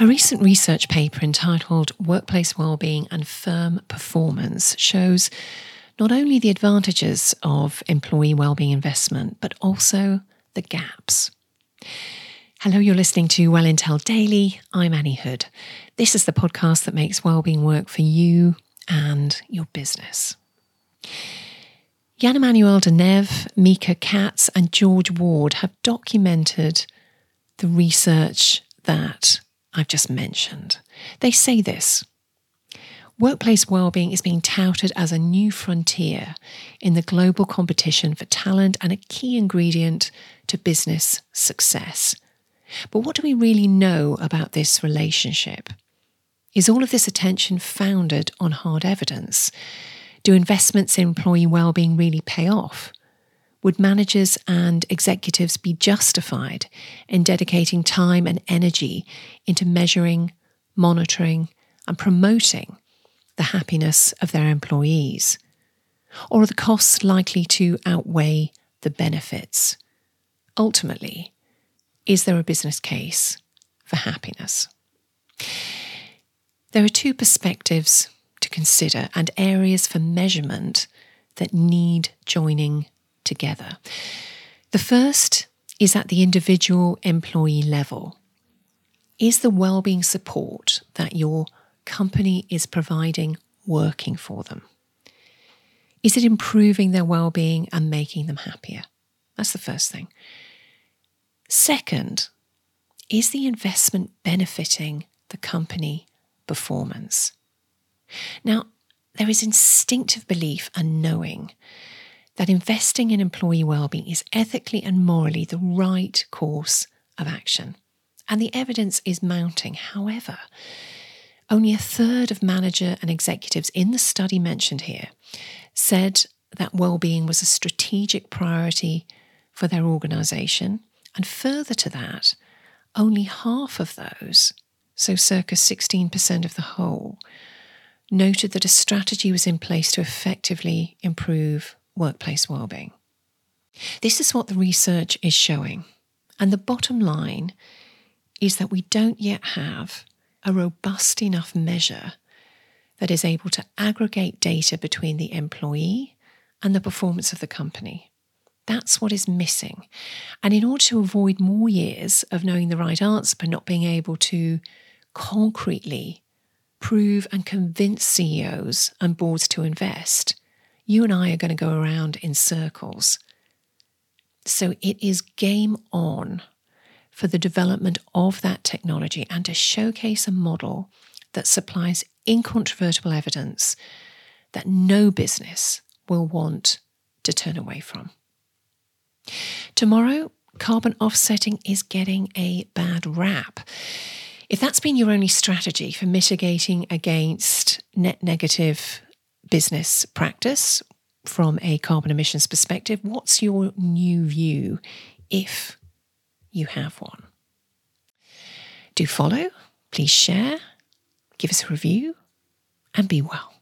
A recent research paper entitled Workplace Wellbeing and Firm Performance shows not only the advantages of employee wellbeing investment, but also the gaps. Hello, you're listening to Well Intel Daily. I'm Annie Hood. This is the podcast that makes wellbeing work for you and your business. Jan Emmanuel Deneve, Micah Kaats, and George Ward have documented the research that I've just mentioned. They say this Workplace well-being is being touted as a new frontier in the global competition for talent and a key ingredient to business success. But what do we really know about this relationship? Is all of this attention founded on hard evidence? Do investments in employee well-being really pay off? Would managers and executives be justified in dedicating time and energy into measuring, monitoring, and promoting the happiness of their employees? Or are the costs likely to outweigh the benefits? Ultimately, is there a business case for happiness? There are two perspectives to consider and areas for measurement that need joining together. The first is at the individual employee level. Is the well-being support that your company is providing working for them? Is it improving their well-being and making them happier? That's the first thing. Second, is the investment benefiting the company performance? Now, there is instinctive belief and knowing that investing in employee well-being is ethically and morally the right course of action. And the evidence is mounting. However, only a third of manager and executives in the study mentioned here said that well-being was a strategic priority for their organization. And further to that, only half of those, so circa 16% of the whole, noted that a strategy was in place to effectively improve workplace well-being. This is what the research is showing. And the bottom line is that we don't yet have a robust enough measure that is able to aggregate data between the employee and the performance of the company. That's what is missing. And in order to avoid more years of knowing the right answer but not being able to concretely prove and convince CEOs and boards to invest, you and I are going to go around in circles. So it is game on for the development of that technology and to showcase a model that supplies incontrovertible evidence that no business will want to turn away from. Tomorrow, carbon offsetting is getting a bad rap. If that's been your only strategy for mitigating against net negative business practice from a carbon emissions perspective. What's your new view if you have one? Do follow, please share, give us a review, and be well.